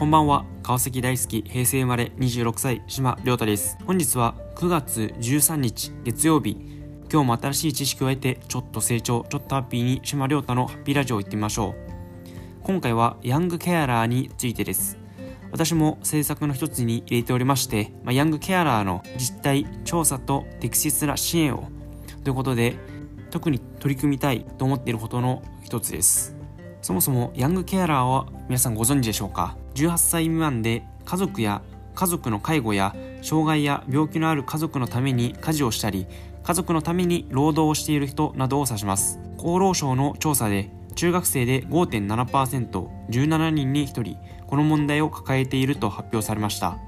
こんばんは。川崎大好き平成生まれ26歳島亮太です。本日は9月13日月曜日。今日も新しい知識を得てちょっと成長ちょっとハッピーに島亮太のハッピーラジオを行ってみましょう。今回はヤングケアラーについてです。私も政策の一つに入れておりまして、まあ、ヤングケアラーの実態調査と適切な支援をということで特に取り組みたいと思っていることの一つです。そもそもヤングケアラーは皆さんご存知でしょうか？18歳未満で家族や家族の介護や障害や病気のある家族のために家事をしたり家族のために労働をしている人などを指します。厚労省の調査で中学生で 5.7%17 人に1人この問題を抱えていると発表されました。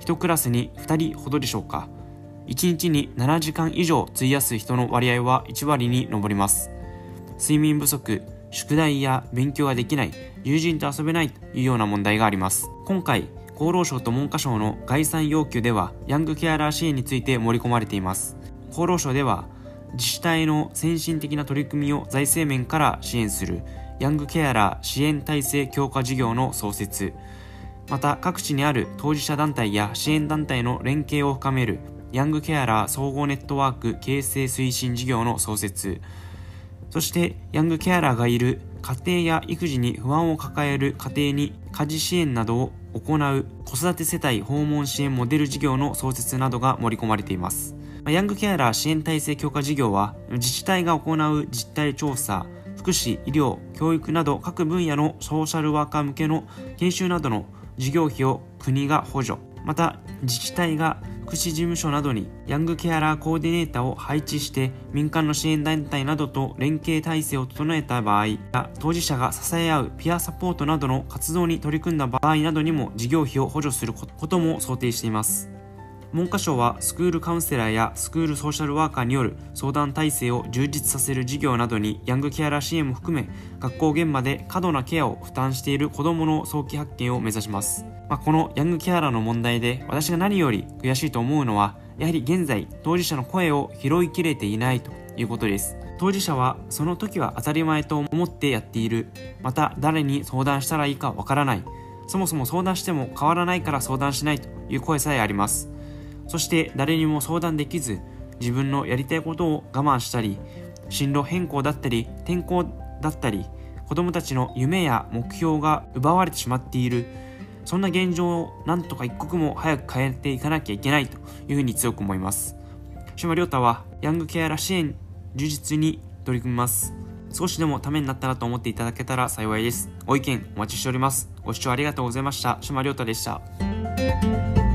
1クラスに2人ほどでしょうか。1日に7時間以上費やす人の割合は1割に上ります。睡眠不足宿題や勉強ができない友人と遊べないというような問題があります。今回厚労省と文科省の概算要求ではヤングケアラー支援について盛り込まれています。厚労省では自治体の先進的な取り組みを財政面から支援するヤングケアラー支援体制強化事業の創設。また各地にある当事者団体や支援団体の連携を深めるヤングケアラー総合ネットワーク形成推進事業の創設。そしてヤングケアラーがいる家庭や育児に不安を抱える家庭に家事支援などを行う子育て世帯訪問支援モデル事業の創設などが盛り込まれています。ヤングケアラー支援体制強化事業は自治体が行う実態調査福祉医療教育など各分野のソーシャルワーカー向けの研修などの事業費を国が補助。また自治体が福祉事務所などにヤングケアラーコーディネーターを配置して民間の支援団体などと連携体制を整えた場合や当事者が支え合うピアサポートなどの活動に取り組んだ場合などにも事業費を補助することも想定しています。文科省はスクールカウンセラーやスクールソーシャルワーカーによる相談体制を充実させる事業などにヤングケアラー支援も含め学校現場で過度なケアを負担している子どもの早期発見を目指します、まあ、このヤングケアラーの問題で私が何より悔しいと思うのはやはり現在当事者の声を拾いきれていないということです。当事者はその時は当たり前と思ってやっている。また誰に相談したらいいかわからない。そもそも相談しても変わらないから相談しないという声さえあります。そして誰にも相談できず自分のやりたいことを我慢したり進路変更だったり転校だったり子供たちの夢や目標が奪われてしまっている。そんな現状をなんとか一刻も早く変えていかなきゃいけないというふうに強く思います。島亮太はヤングケアラ支援充実に取り組みます。少しでもためになったらと思っていただけたら幸いです。ご意見お待ちしております。ご視聴ありがとうございました。島亮太でした。